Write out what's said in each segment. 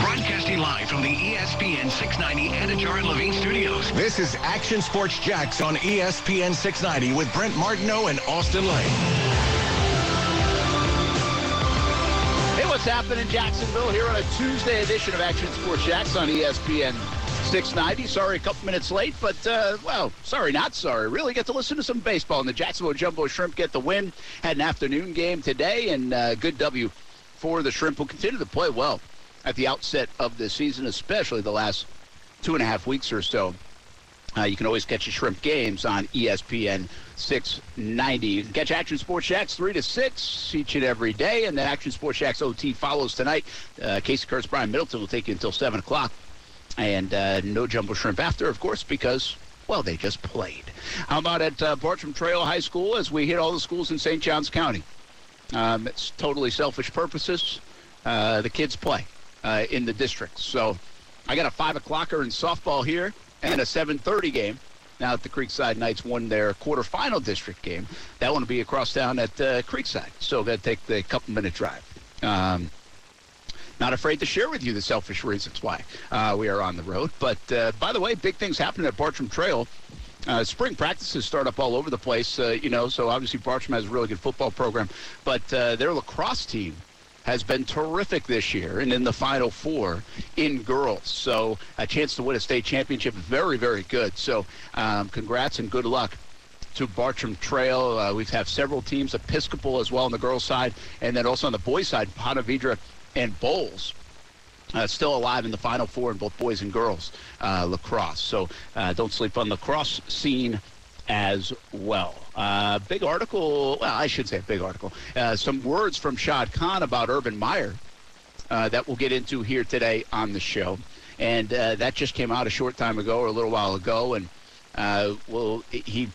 Broadcasting live from the ESPN 690 Anajar and Levine studios. This is Action Sports Jax on ESPN 690 with Brent Martineau and Austin Lane. Hey, what's happening in Jacksonville here on a Tuesday edition of Action Sports Jax on ESPN 690. Sorry, a couple minutes late, but, uh, well, sorry, not sorry. Really get to listen to some baseball. And the Jacksonville Jumbo Shrimp get the win. Had an afternoon game today, and uh, good W for the Shrimp, Will continue to play well at the outset of the season, especially the last two and a half weeks or so. Uh, you can always catch the Shrimp games on ESPN 690. You can catch Action Sports Jax 3 to 6 each and every day, and then Action Sports Jax OT follows tonight. Uh, Casey Kurtz, Brian Middleton will take you until 7 o'clock. And uh, no Jumbo Shrimp after, of course, because, well, they just played. How about at uh, Bartram Trail High School as we hit all the schools in St. Johns County? Um, it's totally selfish purposes. Uh, the kids play uh, in the district. So I got a 5 o'clocker in softball here and a 7.30 game. Now that the Creekside Knights won their quarterfinal district game, that one will be across town at uh, Creekside. So that take the couple minute drive. Um, not afraid to share with you the selfish reasons why uh, we are on the road. But uh, by the way, big things happening at Bartram Trail. Uh, spring practices start up all over the place, uh, you know. So obviously Bartram has a really good football program, but uh, their lacrosse team has been terrific this year and in the Final Four in girls. So a chance to win a state championship, very, very good. So um, congrats and good luck to Bartram Trail. Uh, we have several teams, Episcopal as well on the girls' side, and then also on the boys' side, Ponte Vedra and Bowles. Uh, still alive in the Final Four in both boys and girls uh, lacrosse. So uh, don't sleep on the lacrosse scene as well. Uh, big article, well, I should say a big article. Uh, some words from Shad Khan about Urban Meyer uh, that we'll get into here today on the show. And uh, that just came out a short time ago or a little while ago. And, uh, well, he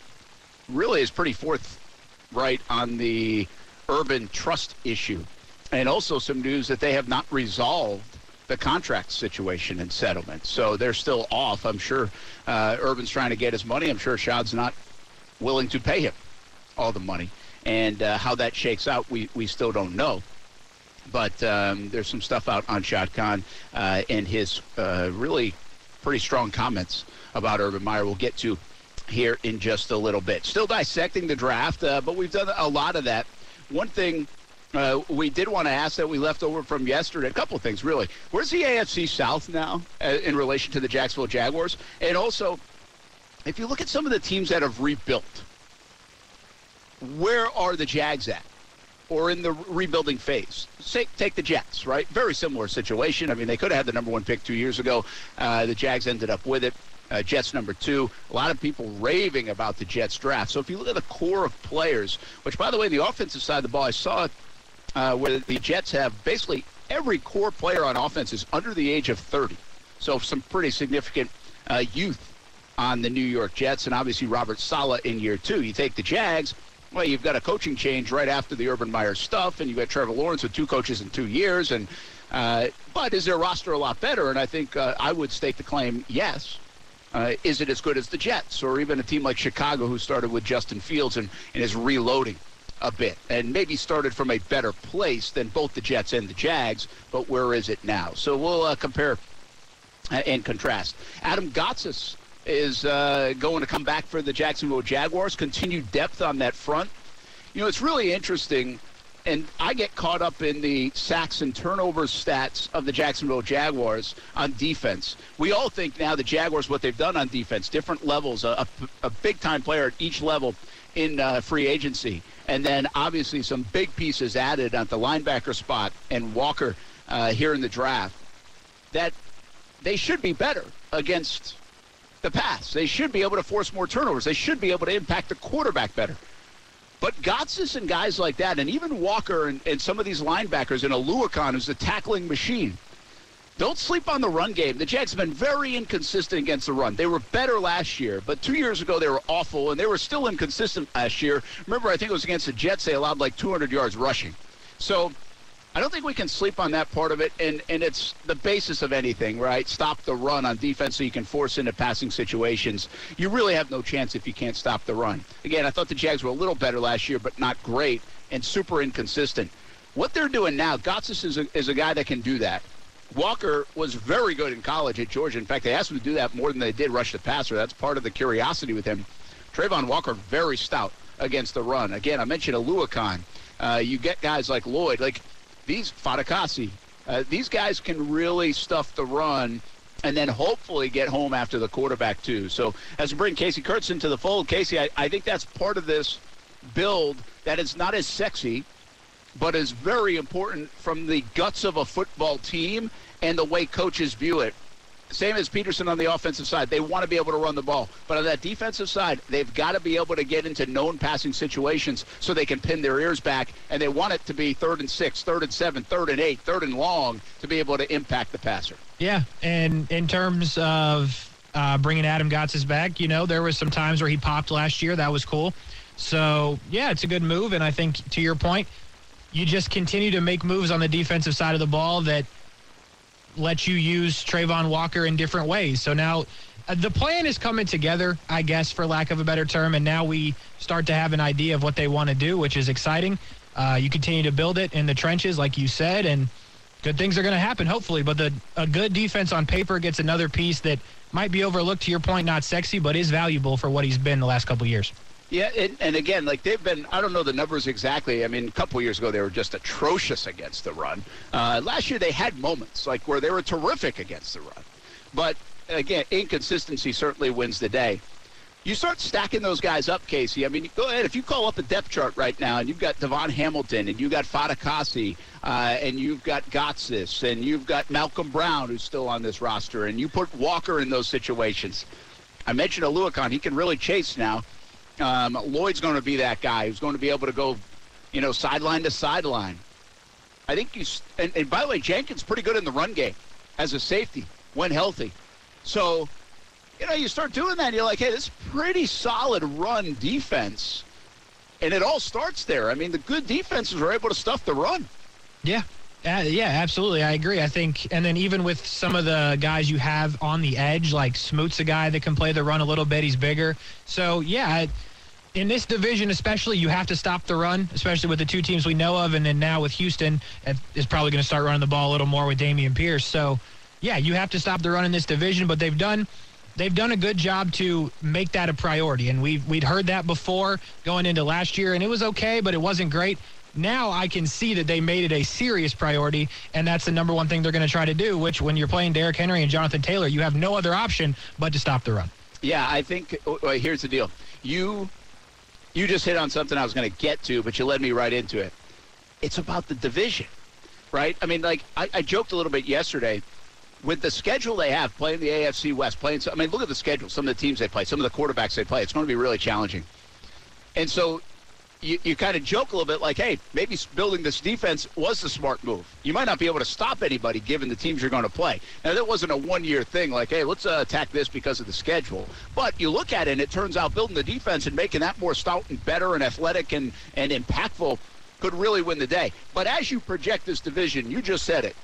really is pretty forthright on the urban trust issue. And also some news that they have not resolved the contract situation and settlement. So they're still off. I'm sure uh, Urban's trying to get his money. I'm sure Shad's not willing to pay him all the money. And uh, how that shakes out, we, we still don't know. But um, there's some stuff out on Shad Khan uh, and his uh, really pretty strong comments about Urban Meyer. We'll get to here in just a little bit. Still dissecting the draft, uh, but we've done a lot of that. One thing uh, we did want to ask that we left over from yesterday. A couple things, really. Where's the AFC South now uh, in relation to the Jacksonville Jaguars? And also, if you look at some of the teams that have rebuilt, where are the Jags at? Or in the rebuilding phase. Say, take the Jets, right? Very similar situation. I mean, they could have had the number one pick two years ago. Uh, the Jags ended up with it. Uh, Jets number two. A lot of people raving about the Jets draft. So if you look at the core of players, which by the way, the offensive side of the ball, I saw uh, where the Jets have basically every core player on offense is under the age of 30. So some pretty significant uh, youth on the New York Jets, and obviously Robert Saleh in year two. You take the Jags. Well, you've got a coaching change right after the Urban Meyer stuff, and you've got Trevor Lawrence with two coaches in two years. And uh, but is their roster a lot better? And I think uh, I would stake the claim, yes. Uh, is it as good as the Jets or even a team like Chicago who started with Justin Fields and, and is reloading a bit and maybe started from a better place than both the Jets and the Jags, but where is it now? So we'll uh, compare and contrast. Adam Gotsis is uh, going to come back for the Jacksonville Jaguars, continued depth on that front. You know, it's really interesting and I get caught up in the sacks and turnovers stats of the Jacksonville Jaguars on defense. We all think now the Jaguars, what they've done on defense, different levels, a, a, a big time player at each level in uh, free agency. And then obviously some big pieces added at the linebacker spot and Walker uh, here in the draft. That they should be better against the pass. They should be able to force more turnovers. They should be able to impact the quarterback better. But Gotsis and guys like that, and even Walker and, and some of these linebackers, and Oluokun, who's a tackling machine, don't sleep on the run game. The Jags have been very inconsistent against the run. They were better last year, but two years ago they were awful, and they were still inconsistent last year. Remember, I think it was against the Jets. They allowed like 200 yards rushing. So I don't think we can sleep on that part of it, and, and it's the basis of anything, right? Stop the run on defense so you can force into passing situations. You really have no chance if you can't stop the run. Again, I thought the Jags were a little better last year, but not great and super inconsistent. What they're doing now, Gotsis is a, is a guy that can do that. Walker was very good in college at Georgia. In fact, they asked him to do that more than they did rush the passer. That's part of the curiosity with him. Travon Walker, very stout against the run. Again, I mentioned Oluokun. Uh, you get guys like Lloyd, like these Fatukasi. Uh, these guys can really stuff the run and then hopefully get home after the quarterback too. So as we bring Casey Kurtz into the fold, Casey, I, I think that's part of this build that is not as sexy, but is very important from the guts of a football team and the way coaches view it. Same as Pederson on the offensive side. They want to be able to run the ball. But on that defensive side, they've got to be able to get into known passing situations so they can pin their ears back. And they want it to be third and six, third and seven, third and eight, third and long to be able to impact the passer. Yeah. And in terms of uh, bringing Adam Gotsis back, you know, there was some times where he popped last year. That was cool. So, yeah, it's a good move. And I think to your point, you just continue to make moves on the defensive side of the ball that – let you use Travon Walker in different ways. So now uh, the plan is coming together, I guess, for lack of a better term, and now we start to have an idea of what they want to do, which is exciting. Uh, you continue to build it in the trenches, like you said, and good things are going to happen, hopefully. But the a good defense on paper gets another piece that might be overlooked. To your point, not sexy, but is valuable for what he's been the last couple years. Yeah, and, and, again, like they've been, I don't know the numbers exactly. I mean, a couple years ago, they were just atrocious against the run. Uh, last year, they had moments like where they were terrific against the run. But again, inconsistency certainly wins the day. You start stacking those guys up, Casey. I mean, go ahead. If you call up a depth chart right now, and you've got DaVon Hamilton, and you've got Fatukasi, uh, and you've got Gotsis, and you've got Malcolm Brown, who's still on this roster, and you put Walker in those situations. I mentioned Oluokun. He can really chase now. Um, Lloyd's going to be that guy who's going to be able to go, you know, sideline to sideline. I think you. And, and by the way, Jenkins pretty good in the run game as a safety when healthy. So, you know, you start doing that, and you're like, hey, this is pretty solid run defense, and it all starts there. I mean, the good defenses are able to stuff the run. Yeah, uh, yeah, absolutely. I agree. I think, and then even with some of the guys you have on the edge, like Smoot's a guy that can play the run a little bit. He's bigger. So, yeah, in this division especially, you have to stop the run, especially with the two teams we know of. And then now with Houston, is probably going to start running the ball a little more with Dameon Pierce. So, yeah, you have to stop the run in this division, but they've done they've done a good job to make that a priority. And we we'd heard that before going into last year, and it was okay, but it wasn't great. Now I can see that they made it a serious priority, and that's the number one thing they're going to try to do, which when you're playing Derrick Henry and Jonathan Taylor, you have no other option but to stop the run. Yeah, I think oh, oh, well, here's the deal. You you just hit on something I was going to get to, but you led me right into it. It's about the division, right? I mean, like I, I joked a little bit yesterday with the schedule they have playing the AFC West, playing. I mean, look at the schedule. Some of the teams they play, some of the quarterbacks they play. It's going to be really challenging. And so you, you kind of joke a little bit like, hey, maybe building this defense was the smart move. You might not be able to stop anybody given the teams you're going to play. Now, that wasn't a one year thing like, hey, let's uh, attack this because of the schedule. But you look at it, and it turns out building the defense and making that more stout and better and athletic and, and impactful could really win the day. But as you project this division, you just said it,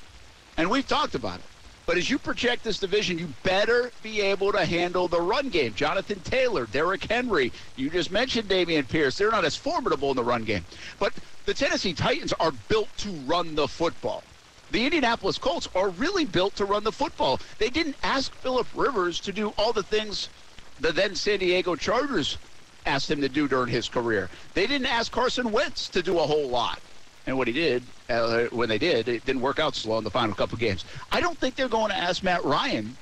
and we've talked about it. But as you project this division, you better be able to handle the run game. Jonathan Taylor, Derrick Henry, you just mentioned Dameon Pierce. They're not as formidable in the run game. But the Tennessee Titans are built to run the football. The Indianapolis Colts are really built to run the football. They didn't ask Philip Rivers to do all the things the then San Diego Chargers asked him to do during his career. They didn't ask Carson Wentz to do a whole lot. And what he did, uh, when they did, it didn't work out so well in the final couple games. I don't think they're going to ask Matt Ryan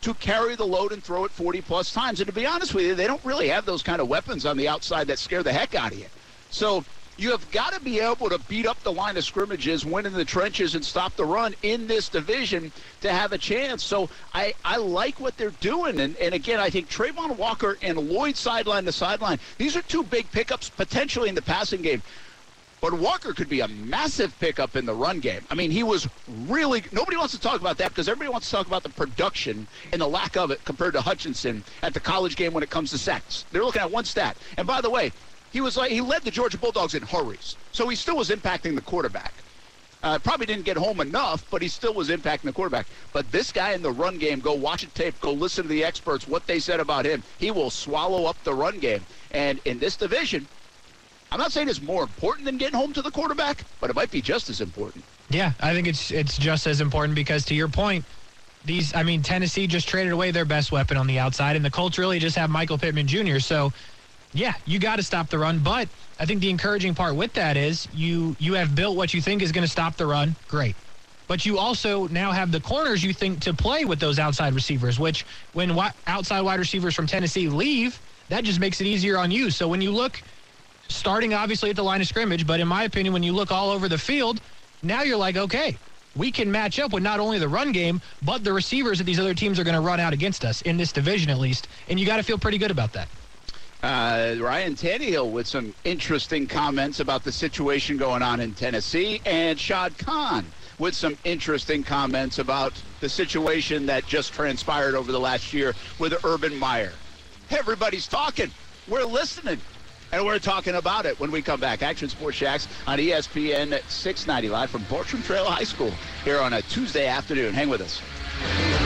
to carry the load and throw it 40 plus times. And to be honest with you, they don't really have those kind of weapons on the outside that scare the heck out of you. So you have got to be able to beat up the line of scrimmages, win in the trenches, and stop the run in this division to have a chance. So I, I like what they're doing. And, and again, I think Travon Walker and Lloyd sideline to sideline, these are two big pickups potentially in the passing game. But Walker could be a massive pickup in the run game. I mean, he was really. Nobody wants to talk about that because everybody wants to talk about the production and the lack of it compared to Hutchinson at the college game when it comes to sacks. They're looking at one stat. And by the way, he was like he led the Georgia Bulldogs in hurries, so he still was impacting the quarterback. Uh, probably didn't get home enough, but he still was impacting the quarterback. But this guy in the run game, go watch a tape, go listen to the experts, what they said about him. He will swallow up the run game. And in this division, I'm not saying it's more important than getting home to the quarterback, but it might be just as important. Yeah, I think it's it's just as important because to your point, these I mean Tennessee just traded away their best weapon on the outside, and the Colts really just have Michael Pittman Jr. So, yeah, you got to stop the run. But I think the encouraging part with that is you you have built what you think is going to stop the run. Great. But you also now have the corners you think to play with those outside receivers, which when wi- outside wide receivers from Tennessee leave, that just makes it easier on you. So when you look, starting obviously at the line of scrimmage, but in my opinion, when you look all over the field, now you're like, okay, we can match up with not only the run game, but the receivers that these other teams are going to run out against us in this division at least. And you got to feel pretty good about that. Uh, Ryan Tannehill with some interesting comments about the situation going on in Tennessee, and Shad Khan with some interesting comments about the situation that just transpired over the last year with Urban Meyer. Everybody's talking. We're listening. And we're talking about it when we come back. Action Sports Jax on ESPN 690 live from Bartram Trail High School here on a Tuesday afternoon. Hang with us.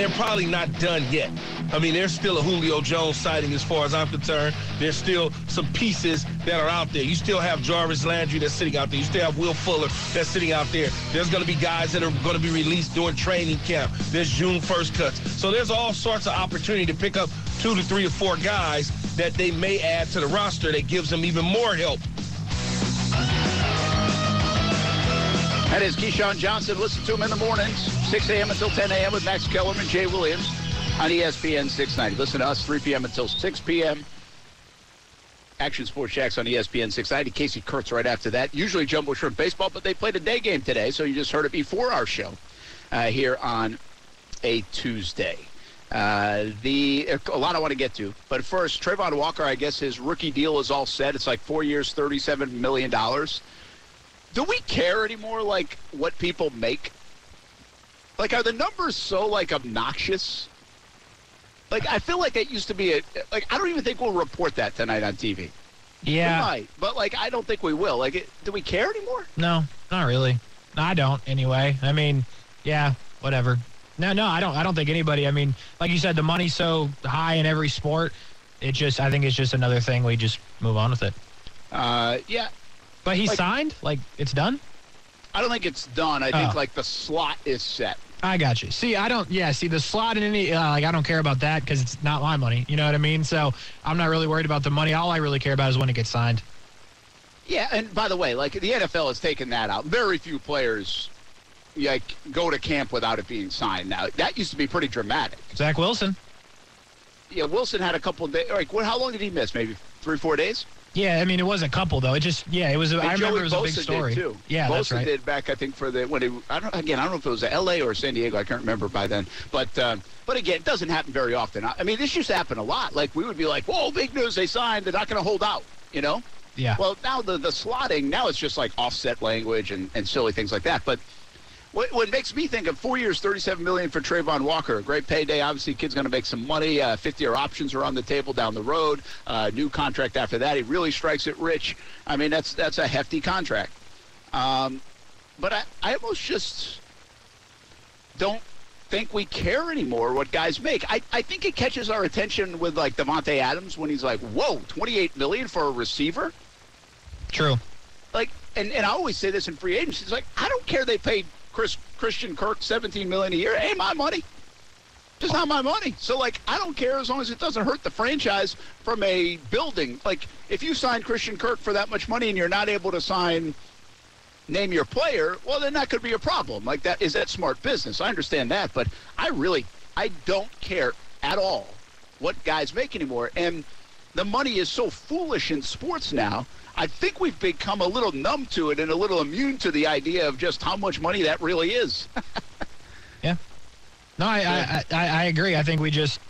They're probably not done yet. I mean, there's still a Julio Jones sighting as far as I'm concerned. There's still some pieces that are out there. You still have Jarvis Landry that's sitting out there. You still have Will Fuller that's sitting out there. There's going to be guys that are going to be released during training camp. There's June 1st cuts. So there's all sorts of opportunity to pick up two to three or four guys that they may add to the roster that gives them even more help. That is Keyshawn Johnson. Listen to him in the mornings, 6 a.m. until 10 a.m. with Max Kellerman, Jay Williams on ESPN 690. Listen to us 3 p.m. until 6 p.m. Action Sports Jax on ESPN 690. Casey Kurtz right after that. Usually Jumbo Shrimp Baseball, but they played a day game today, so you just heard it before our show uh, here on a Tuesday. Uh, the a lot I want to get to, but first, Travon Walker. I guess his rookie deal is all set. It's like four years, thirty-seven million dollars. Do we care anymore? Like what people make? Like, are the numbers so like obnoxious? Like, I feel like it used to be a like. I don't even think we'll report that tonight on TV. Yeah. We might, but like, I don't think we will. Like, it, do we care anymore? No, not really. No, I don't anyway. I mean, yeah, whatever. No, no, I don't. I don't think anybody. I mean, like you said, the money's so high in every sport. It just, I think it's just another thing. We just move on with it. Uh, yeah. But he Like- signed. Like it's done. I don't think it's done. I think Oh. like the slot is set. I got you. See, I don't. Yeah, see the slot in any. Uh, like I don't care about that because it's not my money. You know what I mean? So I'm not really worried about the money. All I really care about is when it gets signed. Yeah, and by the way, like the NFL has taken that out. Very few players like go to camp without it being signed. Now that used to be pretty dramatic. Zach Wilson. Yeah, Wilson had a couple of days. Like, what? How long did he miss? Maybe three, four days. Yeah, I mean it was a couple though. It just yeah, it was. And I remember it was a big story. Did too. Yeah, Bosa that's right. did back, I think, for the when it. I don't again. I don't know if it was L.A. or San Diego. I can't remember by then. But uh, but again, it doesn't happen very often. I I mean, this used to happen a lot. Like we would be like, "Whoa, big news! They signed. They're not going to hold out." You know. Yeah. Well, now the the slotting now it's just like offset language and, and silly things like that. But what, what makes me think of four years, thirty-seven million for Travon Walker, great payday. Obviously, kid's going to make some money. Uh, Fifth-year options are on the table down the road. Uh, new contract after that. He really strikes it rich. I mean, that's that's a hefty contract. Um, but I, I almost just don't think we care anymore what guys make. I, I think it catches our attention with like Davante Adams when he's like, "Whoa, twenty-eight million for a receiver." True. like and, and I always say this in free agency. It's like I don't care they paid Chris Christian Kirk seventeen million a year. Ain't my money. Just not my money. So like I don't care as long as it doesn't hurt the franchise from a building. Like if you sign Christian Kirk for that much money and you're not able to sign name your player, well then that could be a problem. Like that is that smart business. I understand that, but I really I don't care at all what guys make anymore. And the money is so foolish in sports now. I think we've become a little numb to it and a little immune to the idea of just how much money that really is. Yeah. No, I, I, I, I agree. I think we just,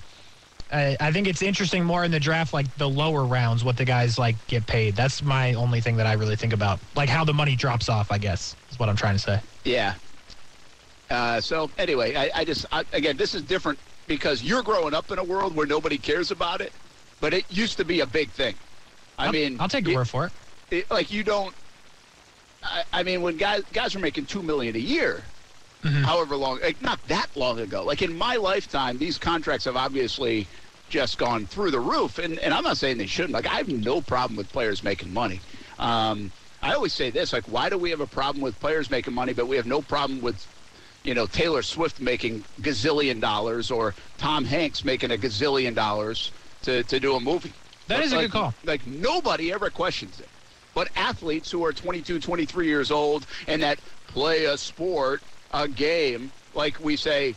I, I think it's interesting more in the draft, like the lower rounds, what the guys like get paid. That's my only thing that I really think about, like how the money drops off. I guess is what I'm trying to say. Yeah. Uh, so anyway, I, I just I, again, this is different because you're growing up in a world where nobody cares about it, but it used to be a big thing. I I'll, mean, I'll take it- your word for it. it, like you don't. I, I mean, when guys guys are making two million a year, Mhm. however long, like not that long ago. Like in my lifetime, these contracts have obviously just gone through the roof. And, and I'm not saying they shouldn't. Like, I have no problem with players making money. Um, I always say this, like, why do we have a problem with players making money, but we have no problem with, you know, Taylor Swift making gazillion dollars or Tom Hanks making a gazillion dollars to, to do a movie? That is a good call. Like, nobody ever questions it. But athletes who are 22, 23 years old and that play a sport, a game, like we say,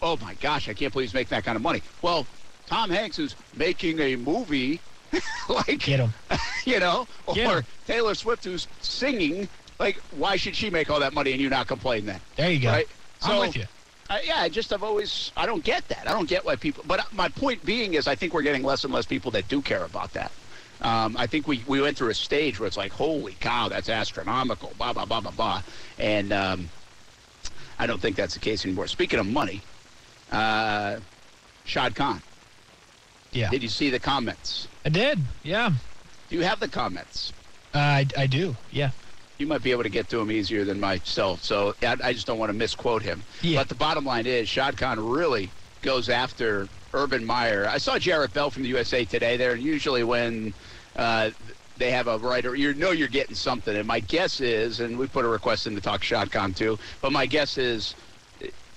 oh my gosh, I can't believe he's making that kind of money. Well, Tom Hanks is making a movie, like Get him. you know, Get or 'em. Taylor Swift who's singing. Like, why should she make all that money and you not complain then? There you go. Right? I'm with you. Yeah, I just I've always I don't get that. I don't get why people. But my point being is, I think we're getting less and less people that do care about that. Um, I think we, we went through a stage where it's like, holy cow, that's astronomical, blah blah blah blah blah, and um, I don't think that's the case anymore. Speaking of money, uh, Shad Khan, Yeah. did you see the comments? I did. Yeah. Do you have the comments? Uh, I, I do. Yeah. You might be able to get to him easier than myself. So I, I just don't want to misquote him. Yeah. But the bottom line is, Shad Khan really goes after Urban Meyer. I saw Jarrett Bell from the USA Today there, and usually when uh, they have a writer, you know you're getting something. And my guess is, and we put a request in to talk Shad Khan too, but my guess is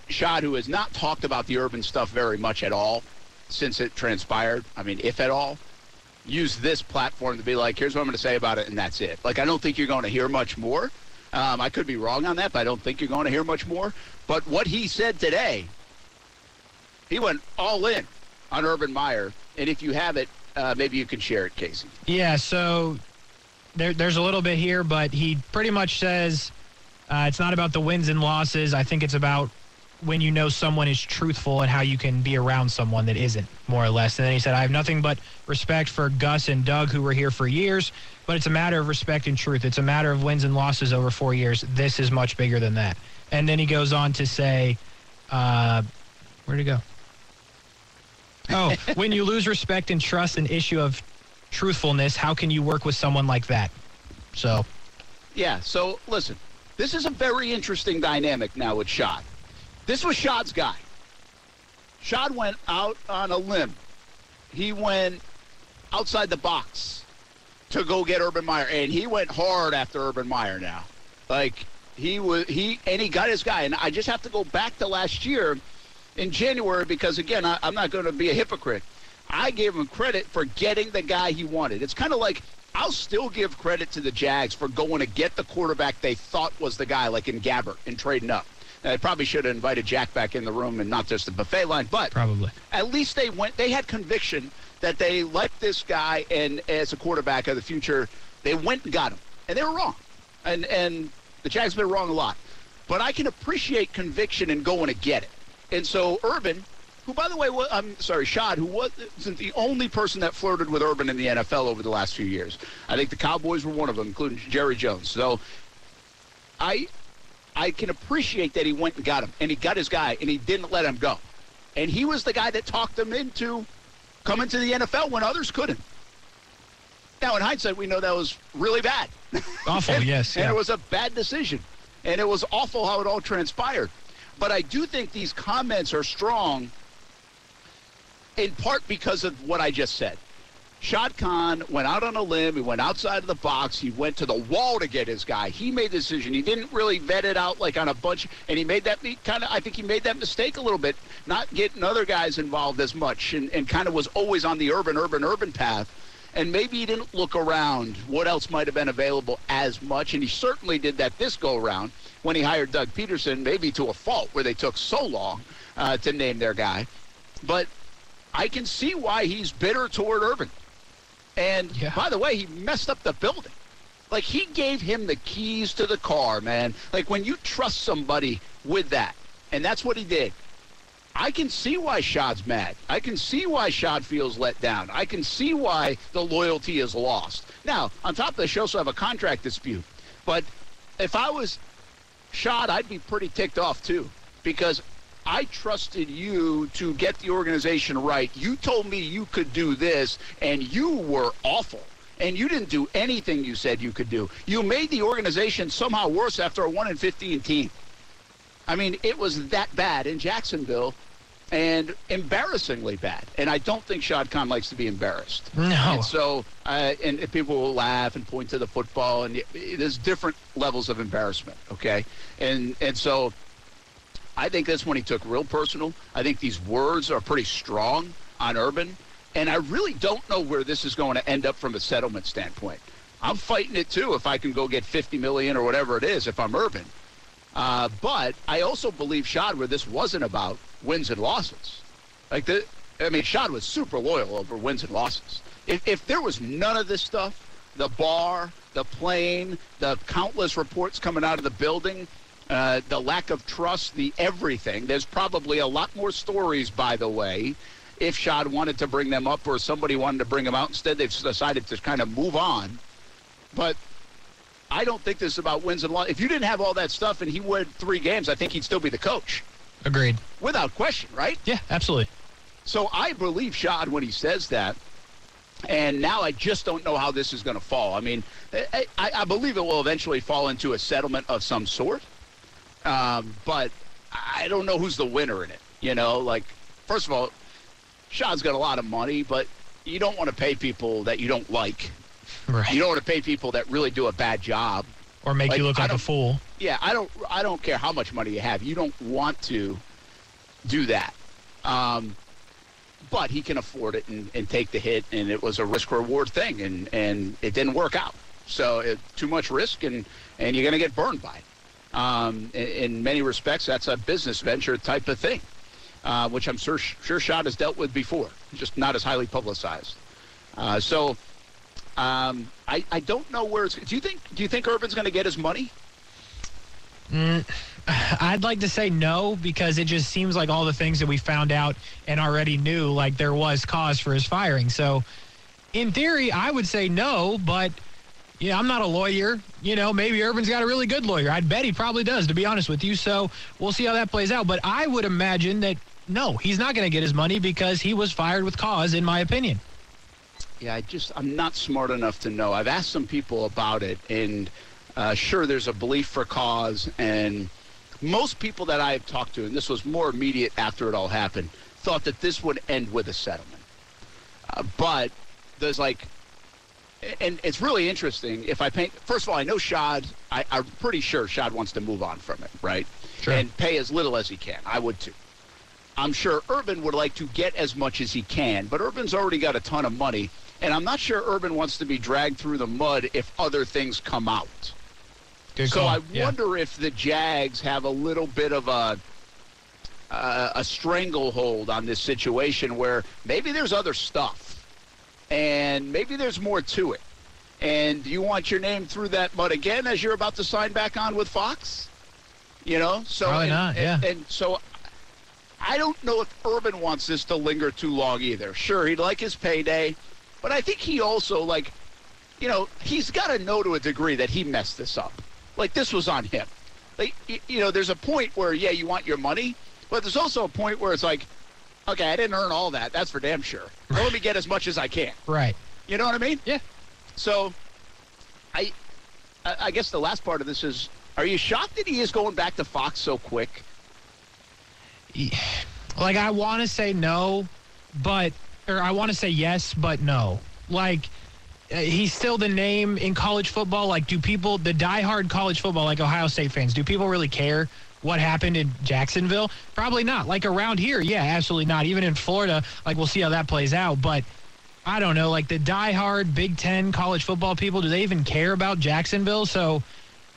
Shad, who has not talked about the urban stuff very much at all since it transpired, I mean, if at all, use this platform to be like, here's what I'm going to say about it, and that's it. Like, I don't think you're going to hear much more. Um, I could be wrong on that, but I don't think you're going to hear much more. But what he said today, he went all in on Urban Meyer. And if you have it, uh, maybe you can share it, Casey. Yeah, so there, there's a little bit here, but he pretty much says uh, it's not about the wins and losses. I think it's about when you know someone is truthful and how you can be around someone that isn't, more or less. And then he said, I have nothing but respect for Gus and Doug, who were here for years, but it's a matter of respect and truth. It's a matter of wins and losses over four years. This is much bigger than that. And then he goes on to say, uh, where'd it go? Oh, when you lose respect and trust an issue of truthfulness, how can you work with someone like that? So, Yeah, so listen, this is a very interesting dynamic now with Shad. This was Shad's guy. Shad went out on a limb. He went outside the box to go get Urban Meyer, and he went hard after Urban Meyer now. Like he was he and he got his guy. And I just have to go back to last year in January because again, I, I'm not going to be a hypocrite. I gave him credit for getting the guy he wanted. It's kind of like I'll still give credit to the Jags for going to get the quarterback they thought was the guy, like in Gabbert, and trading up. Uh, I probably should have invited Jack back in the room and not just the buffet line, but probably. at least they went. They had conviction that they liked this guy, and as a quarterback of the future, they went and got him, and they were wrong. And and the Jags have been wrong a lot, but I can appreciate conviction and going to get it. And so Urban, who by the way, wa- I'm sorry, Shad, who wasn't the only person that flirted with Urban in the NFL over the last few years. I think the Cowboys were one of them, including Jerry Jones. So I I can appreciate that he went and got him, and he got his guy, and he didn't let him go. And he was the guy that talked him into coming to the NFL when others couldn't. Now, in hindsight, we know that was really bad. Awful, and, yes, And it was a bad decision. And it was awful how it all transpired. But I do think these comments are strong in part because of what I just said. Shad Khan went out on a limb. He went outside of the box. He went to the wall to get his guy. He made the decision. He didn't really vet it out like on a bunch. And he made that kind of, I think he made that mistake a little bit, not getting other guys involved as much and, and kind of was always on the urban, urban, urban path. And maybe he didn't look around what else might have been available as much. And he certainly did that this go around when he hired Doug Pederson, maybe to a fault where they took so long uh, to name their guy. But I can see why he's bitter toward Urban. And Yeah. by the way, he messed up the building. Like he gave him the keys to the car, man. Like when you trust somebody with that, and that's what he did. I can see why Shad's mad. I can see why Shad feels let down. I can see why the loyalty is lost. Now, on top of this, you also have a contract dispute. But if I was Shad, I'd be pretty ticked off too, because I trusted you to get the organization right. You told me you could do this, and you were awful. And you didn't do anything you said you could do. You made the organization somehow worse after a 1 in 15 team. I mean, it was that bad in Jacksonville. and embarrassingly bad. And I don't think Shad Khan likes to be embarrassed. No. And so, uh, and, and people will laugh and point to the football, and there's different levels of embarrassment. Okay, and and so, I think that's when he took real personal. I think these words are pretty strong on Urban, and I really don't know where this is going to end up from a settlement standpoint. I'm fighting it too if I can go get 50 million or whatever it is if I'm Urban. Uh, but I also believe Shad where this wasn't about wins and losses. Like the, I mean, Shad was super loyal over wins and losses. If, if there was none of this stuff, the bar, the plane, the countless reports coming out of the building, uh, the lack of trust, the everything. There's probably a lot more stories, by the way, if Shad wanted to bring them up or somebody wanted to bring them out. Instead, they've decided to kind of move on. But I don't think this is about wins and losses. If you didn't have all that stuff and he won three games, I think he'd still be the coach. Agreed. Without question, right? Yeah, absolutely. So I believe Shad when he says that. And now I just don't know how this is going to fall. I mean, I, I, believe it will eventually fall into a settlement of some sort. Um, but I don't know who's the winner in it. You know, like, first of all, Sean's got a lot of money, but you don't want to pay people that you don't like. Right. You don't want to pay people that really do a bad job or make like, you look like a fool. Yeah, I don't. I don't care how much money you have. You don't want to do that. Um, but he can afford it and, and, take the hit, and it was a risk reward thing, and, and it didn't work out. So it, too much risk, and, and you're going to get burned by it. Um, in, in, many respects, that's a business venture type of thing, uh, which I'm sure sure Shad has dealt with before, just not as highly publicized. Uh, so um, I, I don't know where it's. Do you think Do you think Urban's going to get his money? Mm, I'd like to say no because it just seems like all the things that we found out and already knew, like there was cause for his firing. So, in theory, I would say no, but yeah, I'm not a lawyer. You know, maybe Urban's got a really good lawyer. I'd bet he probably does, to be honest with you. So we'll see how that plays out. But I would imagine that no, he's not going to get his money because he was fired with cause, in my opinion. Yeah, I just I'm not smart enough to know. I've asked some people about it, and uh, sure, there's a belief for cause, and most people that I have talked to, and this was more immediate after it all happened, thought that this would end with a settlement. Uh, but there's like, and it's really interesting. If I paint, first of all, I know Shad. I, am pretty sure Shad wants to move on from it, right? Sure. And pay as little as he can. I would too. I'm sure Urban would like to get as much as he can, but Urban's already got a ton of money and I'm not sure Urban wants to be dragged through the mud if other things come out. Good so call. I yeah. wonder if the Jags have a little bit of a uh, a stranglehold on this situation where maybe there's other stuff and maybe there's more to it. And you want your name through that mud again as you're about to sign back on with Fox? You know, so Probably and, not, yeah. and, and so I don't know if Urban wants this to linger too long either. Sure, he'd like his payday. But I think he also, like, you know, he's got to know to a degree that he messed this up. Like, this was on him. Like, you know, there's a point where, yeah, you want your money, but there's also a point where it's like, okay, I didn't earn all that. That's for damn sure. Right. let me get as much as I can. Right. You know what I mean? Yeah. So, I, I guess the last part of this is, are you shocked that he is going back to Fox so quick? Like, I want to say no, but or I want to say yes, but no. Like, uh, he's still the name in college football. Like, do people, the diehard college football, like Ohio State fans, do people really care what happened in Jacksonville? Probably not. Like, around here, yeah, absolutely not. Even in Florida, like, we'll see how that plays out. But I don't know. Like, the diehard Big Ten college football people, do they even care about Jacksonville? So,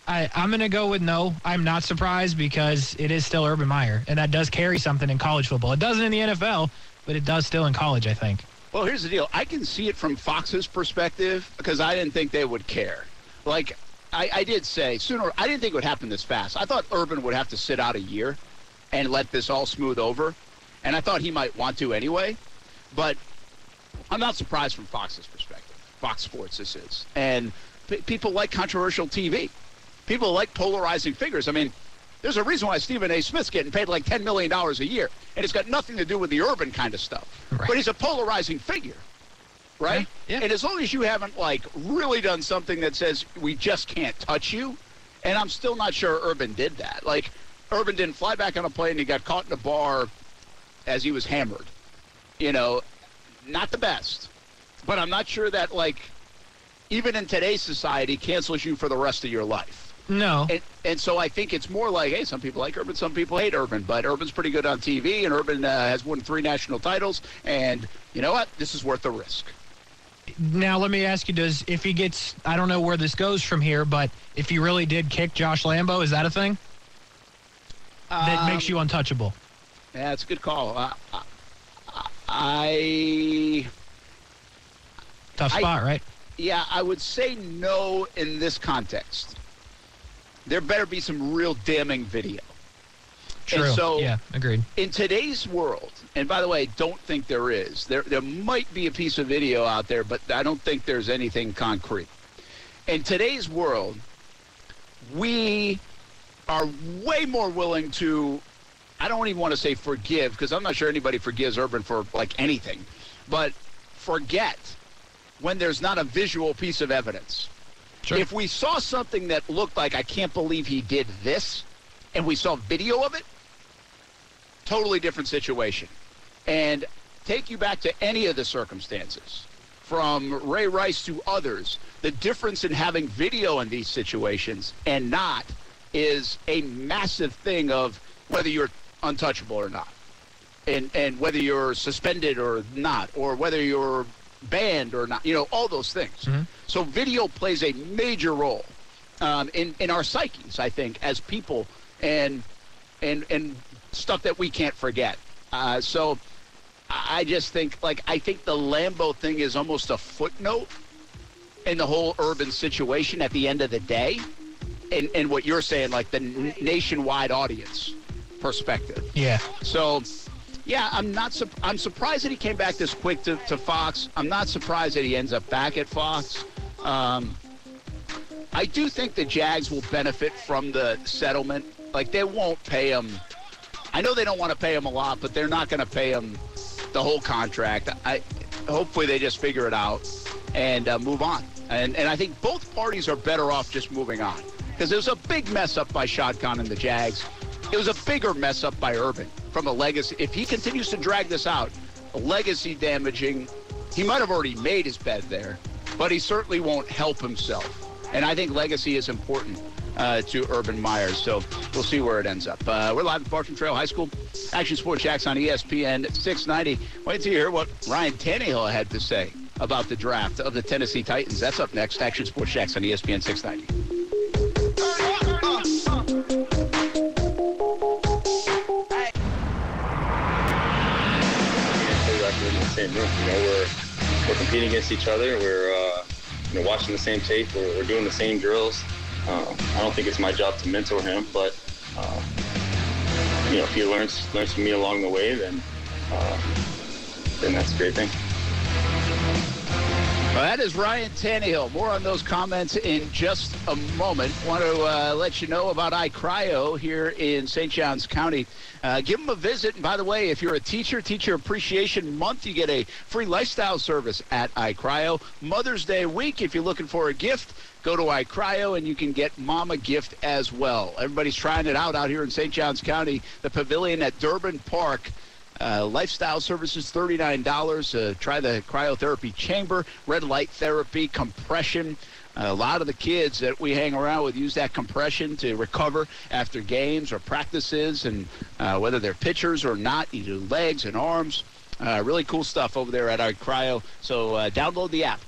I, I'm going to go with no. I'm not surprised because it is still Urban Meyer, and that does carry something in college football. It doesn't in the NFL, but it does still in college, I think. Well, here's the deal. I can see it from Fox's perspective because I didn't think they would care. Like, I, I did say sooner, I didn't think it would happen this fast. I thought Urban would have to sit out a year and let this all smooth over. And I thought he might want to anyway. But I'm not surprised from Fox's perspective. Fox Sports, this is. And p- people like controversial TV. People like polarizing figures. I mean, there's a reason why Stephen A. Smith's getting paid like $10 million a year, and it's got nothing to do with the urban kind of stuff. Right. But he's a polarizing figure, right? Yeah. yeah. And as long as you haven't, like, really done something that says we just can't touch you, and I'm still not sure Urban did that. Like, Urban didn't fly back on a plane, he got caught in a bar as he was hammered. You know, not the best. But I'm not sure that, like, even in today's society, cancels you for the rest of your life. No. And, and so I think it's more like, hey, some people like Urban, some people hate Urban, but Urban's pretty good on TV, and Urban uh, has won three national titles, and you know what? This is worth the risk. Now let me ask you: Does if he gets, I don't know where this goes from here, but if he really did kick Josh Lambo, is that a thing that Um, makes you untouchable? Yeah, it's a good call. Uh, I, Tough I- spot, right? yeah, I would say no in this context. There better be some real damning video. True. And so, yeah, agreed. in today's world, and by the way, don't think there is. There, there might be a piece of video out there, but I don't think there's anything concrete. In today's world, we are way more willing to. I don't even want to say forgive because I'm not sure anybody forgives Urban for like anything, but forget when there's not a visual piece of evidence. Sure. If we saw something that looked like I can't believe he did this, and we saw video of it, totally different situation. And take you back to any of the circumstances, from Ray Rice to others, the difference in having video in these situations and not is a massive thing of whether you're untouchable or not. And, and whether you're suspended or not, or whether you're banned or not, you know, all those things. So video plays a major role um, in, in our psyches, I think, as people and and and stuff that we can't forget. Uh, so I just think like I think the Lambo thing is almost a footnote in the whole urban situation at the end of the day. And, and what you're saying, like the n- nationwide audience perspective. Yeah. So, yeah, I'm not. Su- I'm surprised that he came back this quick to, to Fox. I'm not surprised that he ends up back at Fox. Um, I do think the Jags will benefit from the settlement. Like they won't pay him. I know they don't want to pay him a lot, but they're not going to pay him the whole contract. I hopefully they just figure it out and uh, move on. And and I think both parties are better off just moving on because it was a big mess up by Shad Khan and the Jags. It was a bigger mess up by Urban from a legacy. If he continues to drag this out, legacy damaging. He might have already made his bed there, but he certainly won't help himself. And I think legacy is important uh, to Urban Myers. So we'll see where it ends up. Uh, we're live at Bartram Trail High School. Action Sports Jax on ESPN 690. Wait you hear what Ryan Tannehill had to say about the draft of the Tennessee Titans. That's up next. Action Sports Jax on ESPN 690. play record in the same room. You know, we're we're competing against each other. We're uh, you know watching the same tape. We're, we're doing the same drills. Uh, I don't think it's my job to mentor him, but uh, you know, if he learns learns from me along the way, then uh, then that's a great thing. Well, that is Ryan Tannehill. More on those comments in just a moment. Want to uh, let you know about iCryo here in St. Johns County. Uh, give them a visit. And by the way, if you're a teacher, Teacher Appreciation Month, you get a free lifestyle service at iCryo. Mother's Day week, if you're looking for a gift, go to iCryo and you can get mom a gift as well. Everybody's trying it out out here in St. Johns County. The pavilion at Durbin Park. Uh, lifestyle services, $39. Uh, try the cryotherapy chamber, red light therapy, compression. Uh, a lot of the kids that we hang around with use that compression to recover after games or practices, and uh, whether they're pitchers or not, you do legs and arms. Uh, really cool stuff over there at our cryo. So uh, download the app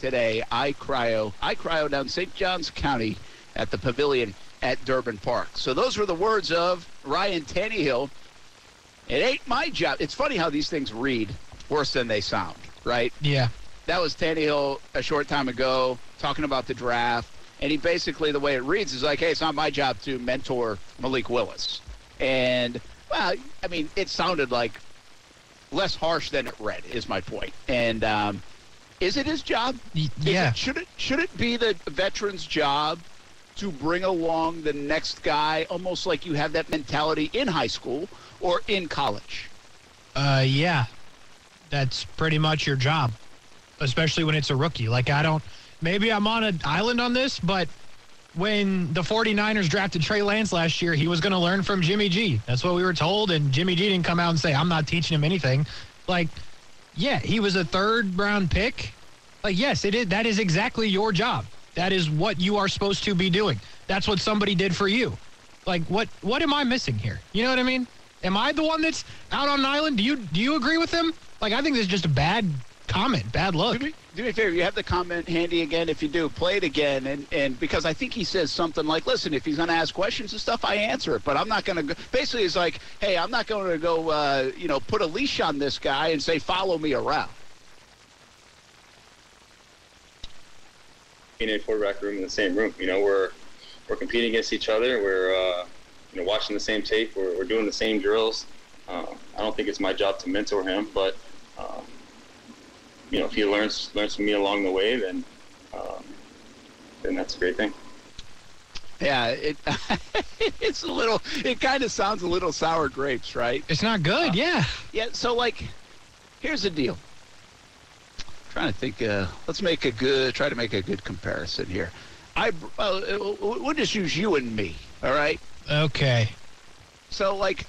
today, iCryo, I cryo down St. Johns County at the pavilion at Durbin Park. So those were the words of Ryan Tannehill. It ain't my job. It's funny how these things read worse than they sound, right? Yeah. That was Tannehill a short time ago talking about the draft. And he basically, the way it reads, is like, hey, it's not my job to mentor Malik Willis. And, well, I mean, it sounded like less harsh than it read, is my point. And um, is it his job? Yeah. It, should it should it be the veteran's job to bring along the next guy, almost like you have that mentality in high school or in college? Uh, yeah, that's pretty much your job, especially when it's a rookie. Like I don't. Maybe I'm on an island on this, but when the 49ers drafted Trey Lance last year, he was going to learn from Jimmy G. That's what we were told. And Jimmy G didn't come out and say, I'm not teaching him anything. Like, yeah, he was a third round pick. Like, yes, it is. That is exactly your job. That is what you are supposed to be doing. That's what somebody did for you. Like, what what am I missing here? You know what I mean? Am I the one that's out on an island? Do you do you agree with him? Like, I think this is just a bad comment, bad look. Do me, do me a favor. You have the comment handy again. If you do, play it again. And, and because I think he says something like, listen, if he's going to ask questions and stuff, I answer it. But I'm not going to Basically, it's like, hey, I'm not going to go, uh, you know, put a leash on this guy and say, follow me around. In a quarterback room in the same room. You know, we're we're competing against each other. We're uh, you know watching the same tape. We're, we're doing the same drills. Uh, I don't think it's my job to mentor him, but um, you know, if he learns learns from me along the way, then um, then that's a great thing. Yeah, it it's a little. It kind of sounds a little sour grapes, right? It's not good. Uh, yeah. Yeah. So like, here's the deal. Trying to think. Uh, let's make a good. Try to make a good comparison here. I uh, we'll just use you and me. All right. Okay. So like,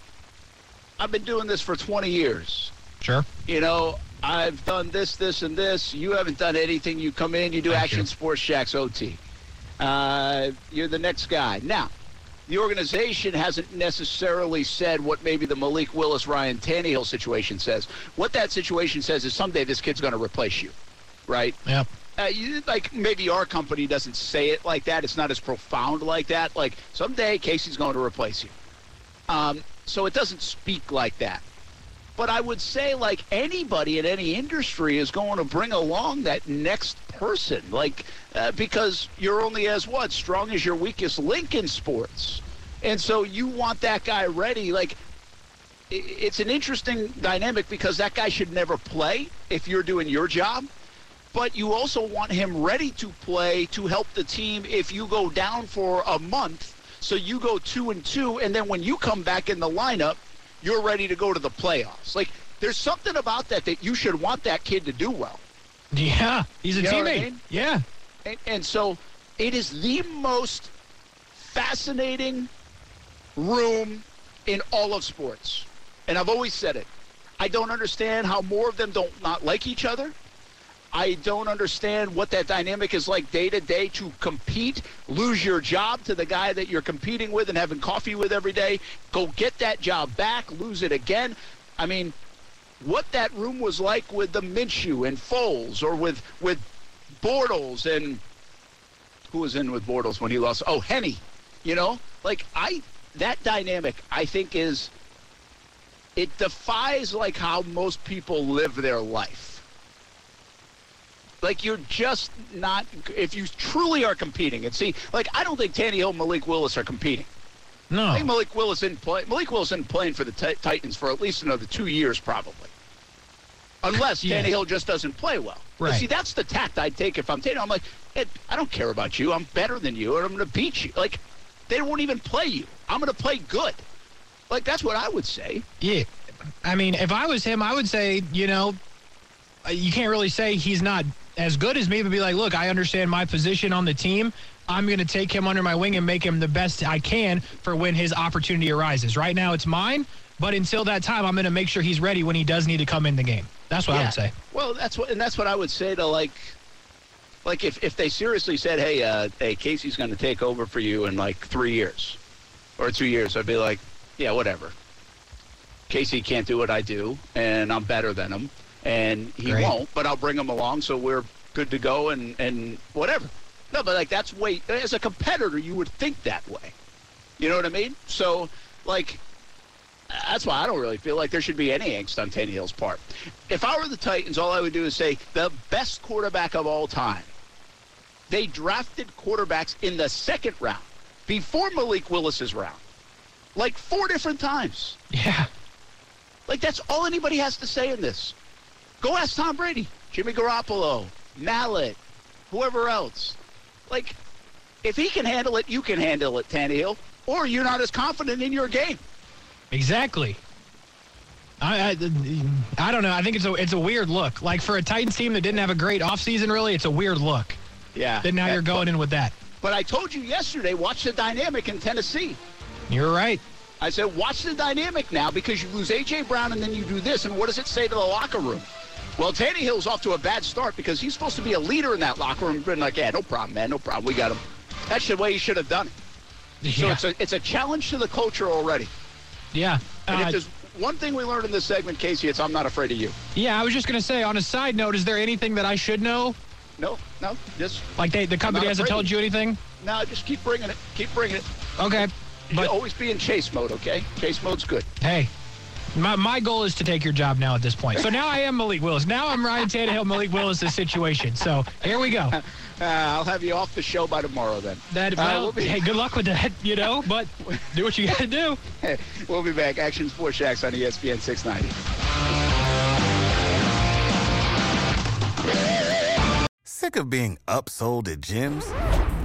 I've been doing this for 20 years. Sure. You know, I've done this, this, and this. You haven't done anything. You come in, you do Thank Action you. Sports Jax OT. Uh, you're the next guy. Now, the organization hasn't necessarily said what maybe the Malik Willis, Ryan Tannehill situation says. What that situation says is someday this kid's going to replace you, right? Yep. Uh, you, like maybe our company doesn't say it like that. It's not as profound like that. Like someday Casey's going to replace you. Um, so it doesn't speak like that. But I would say, like anybody in any industry is going to bring along that next person, like uh, because you're only as what strong as your weakest link in sports, and so you want that guy ready. Like it's an interesting dynamic because that guy should never play if you're doing your job, but you also want him ready to play to help the team if you go down for a month. So you go two and two, and then when you come back in the lineup, you're ready to go to the playoffs. Like, there's something about that that you should want that kid to do well. Yeah, he's a you teammate. I mean? Yeah. And, and so it is the most fascinating room in all of sports. And I've always said it. I don't understand how more of them don't not like each other. I don't understand what that dynamic is like day to day to compete, lose your job to the guy that you're competing with and having coffee with every day, go get that job back, lose it again. I mean, what that room was like with the Minshew and Foles or with with Bortles and who was in with Bortles when he lost? Oh, Henne. You know, like I that dynamic I think is it defies like how most people live their life like you're just not. If you truly are competing, and see, like I don't think Tannehill and Malik Willis are competing. No, I think Malik Willis in play. Malik Willis isn't playing for the t- Titans for at least another two years, probably. Unless yes. Tannehill just doesn't play well. Right. But see, that's the tact I'd take if I'm Tannehill. I'm like, hey, I don't care about you. I'm better than you, and I'm going to beat you. Like, they won't even play you. I'm going to play good. Like, that's what I would say. Yeah. I mean, if I was him, I would say, you know, uh, you can't really say he's not as good as me, but be like, look, I understand my position on the team. I'm going to take him under my wing and make him the best I can for when his opportunity arises. Right now, it's mine, but until that time, I'm going to make sure he's ready when he does need to come in the game. That's what yeah. I would say. Well, that's what, and that's what I would say to like, like if, if they seriously said, hey, uh, hey, Casey's going to take over for you in like three years or two years, I'd be like, yeah, whatever. Casey can't do what I do, and I'm better than him and he Great. won't. But I'll bring him along, so we're good to go, and and whatever. No, but like that's way as a competitor, you would think that way. You know what I mean? So like. That's why I don't really feel like there should be any angst on Tannehill's part. If I were the Titans, all I would do is say the best quarterback of all time. They drafted quarterbacks in the second round before Malik Willis's round, like four different times. Yeah. Like that's all anybody has to say in this. Go ask Tom Brady, Jimmy Garoppolo, Mallett, whoever else. Like, if he can handle it, you can handle it, Tannehill. Or you're not as confident in your game. Exactly. I, I, I don't know. I think it's a it's a weird look. Like for a Titans team that didn't have a great offseason, really, it's a weird look. Yeah. Then now you're going in with that. But I told you yesterday, watch the dynamic in Tennessee. You're right. I said, watch the dynamic now because you lose A.J. Brown and then you do this. And what does it say to the locker room? Well, Tannehill's off to a bad start because he's supposed to be a leader in that locker room. Been like, yeah, no problem, man, no problem. We got him. That's the way he should have done it. Yeah. So it's a, it's a challenge to the culture already. Yeah. And uh, if there's one thing we learned in this segment, Casey, it's I'm not afraid of you. Yeah, I was just going to say, on a side note, is there anything that I should know? No, no, just... Like they, the company hasn't told you anything? No, just keep bringing it. Keep bringing it. Okay. But always be in chase mode, okay? Chase mode's good. Hey, my, my goal is to take your job now at this point. So now I am Malik Willis. Now I'm Ryan Tannehill, Malik Willis' the situation. So here we go. Uh, I'll have you off the show by tomorrow then. That, uh, well, uh, we'll be... hey, good luck with that, you know, but do what you got to do. Hey, we'll be back. Action Sports Jax on ESPN 690. Sick of being upsold at gyms?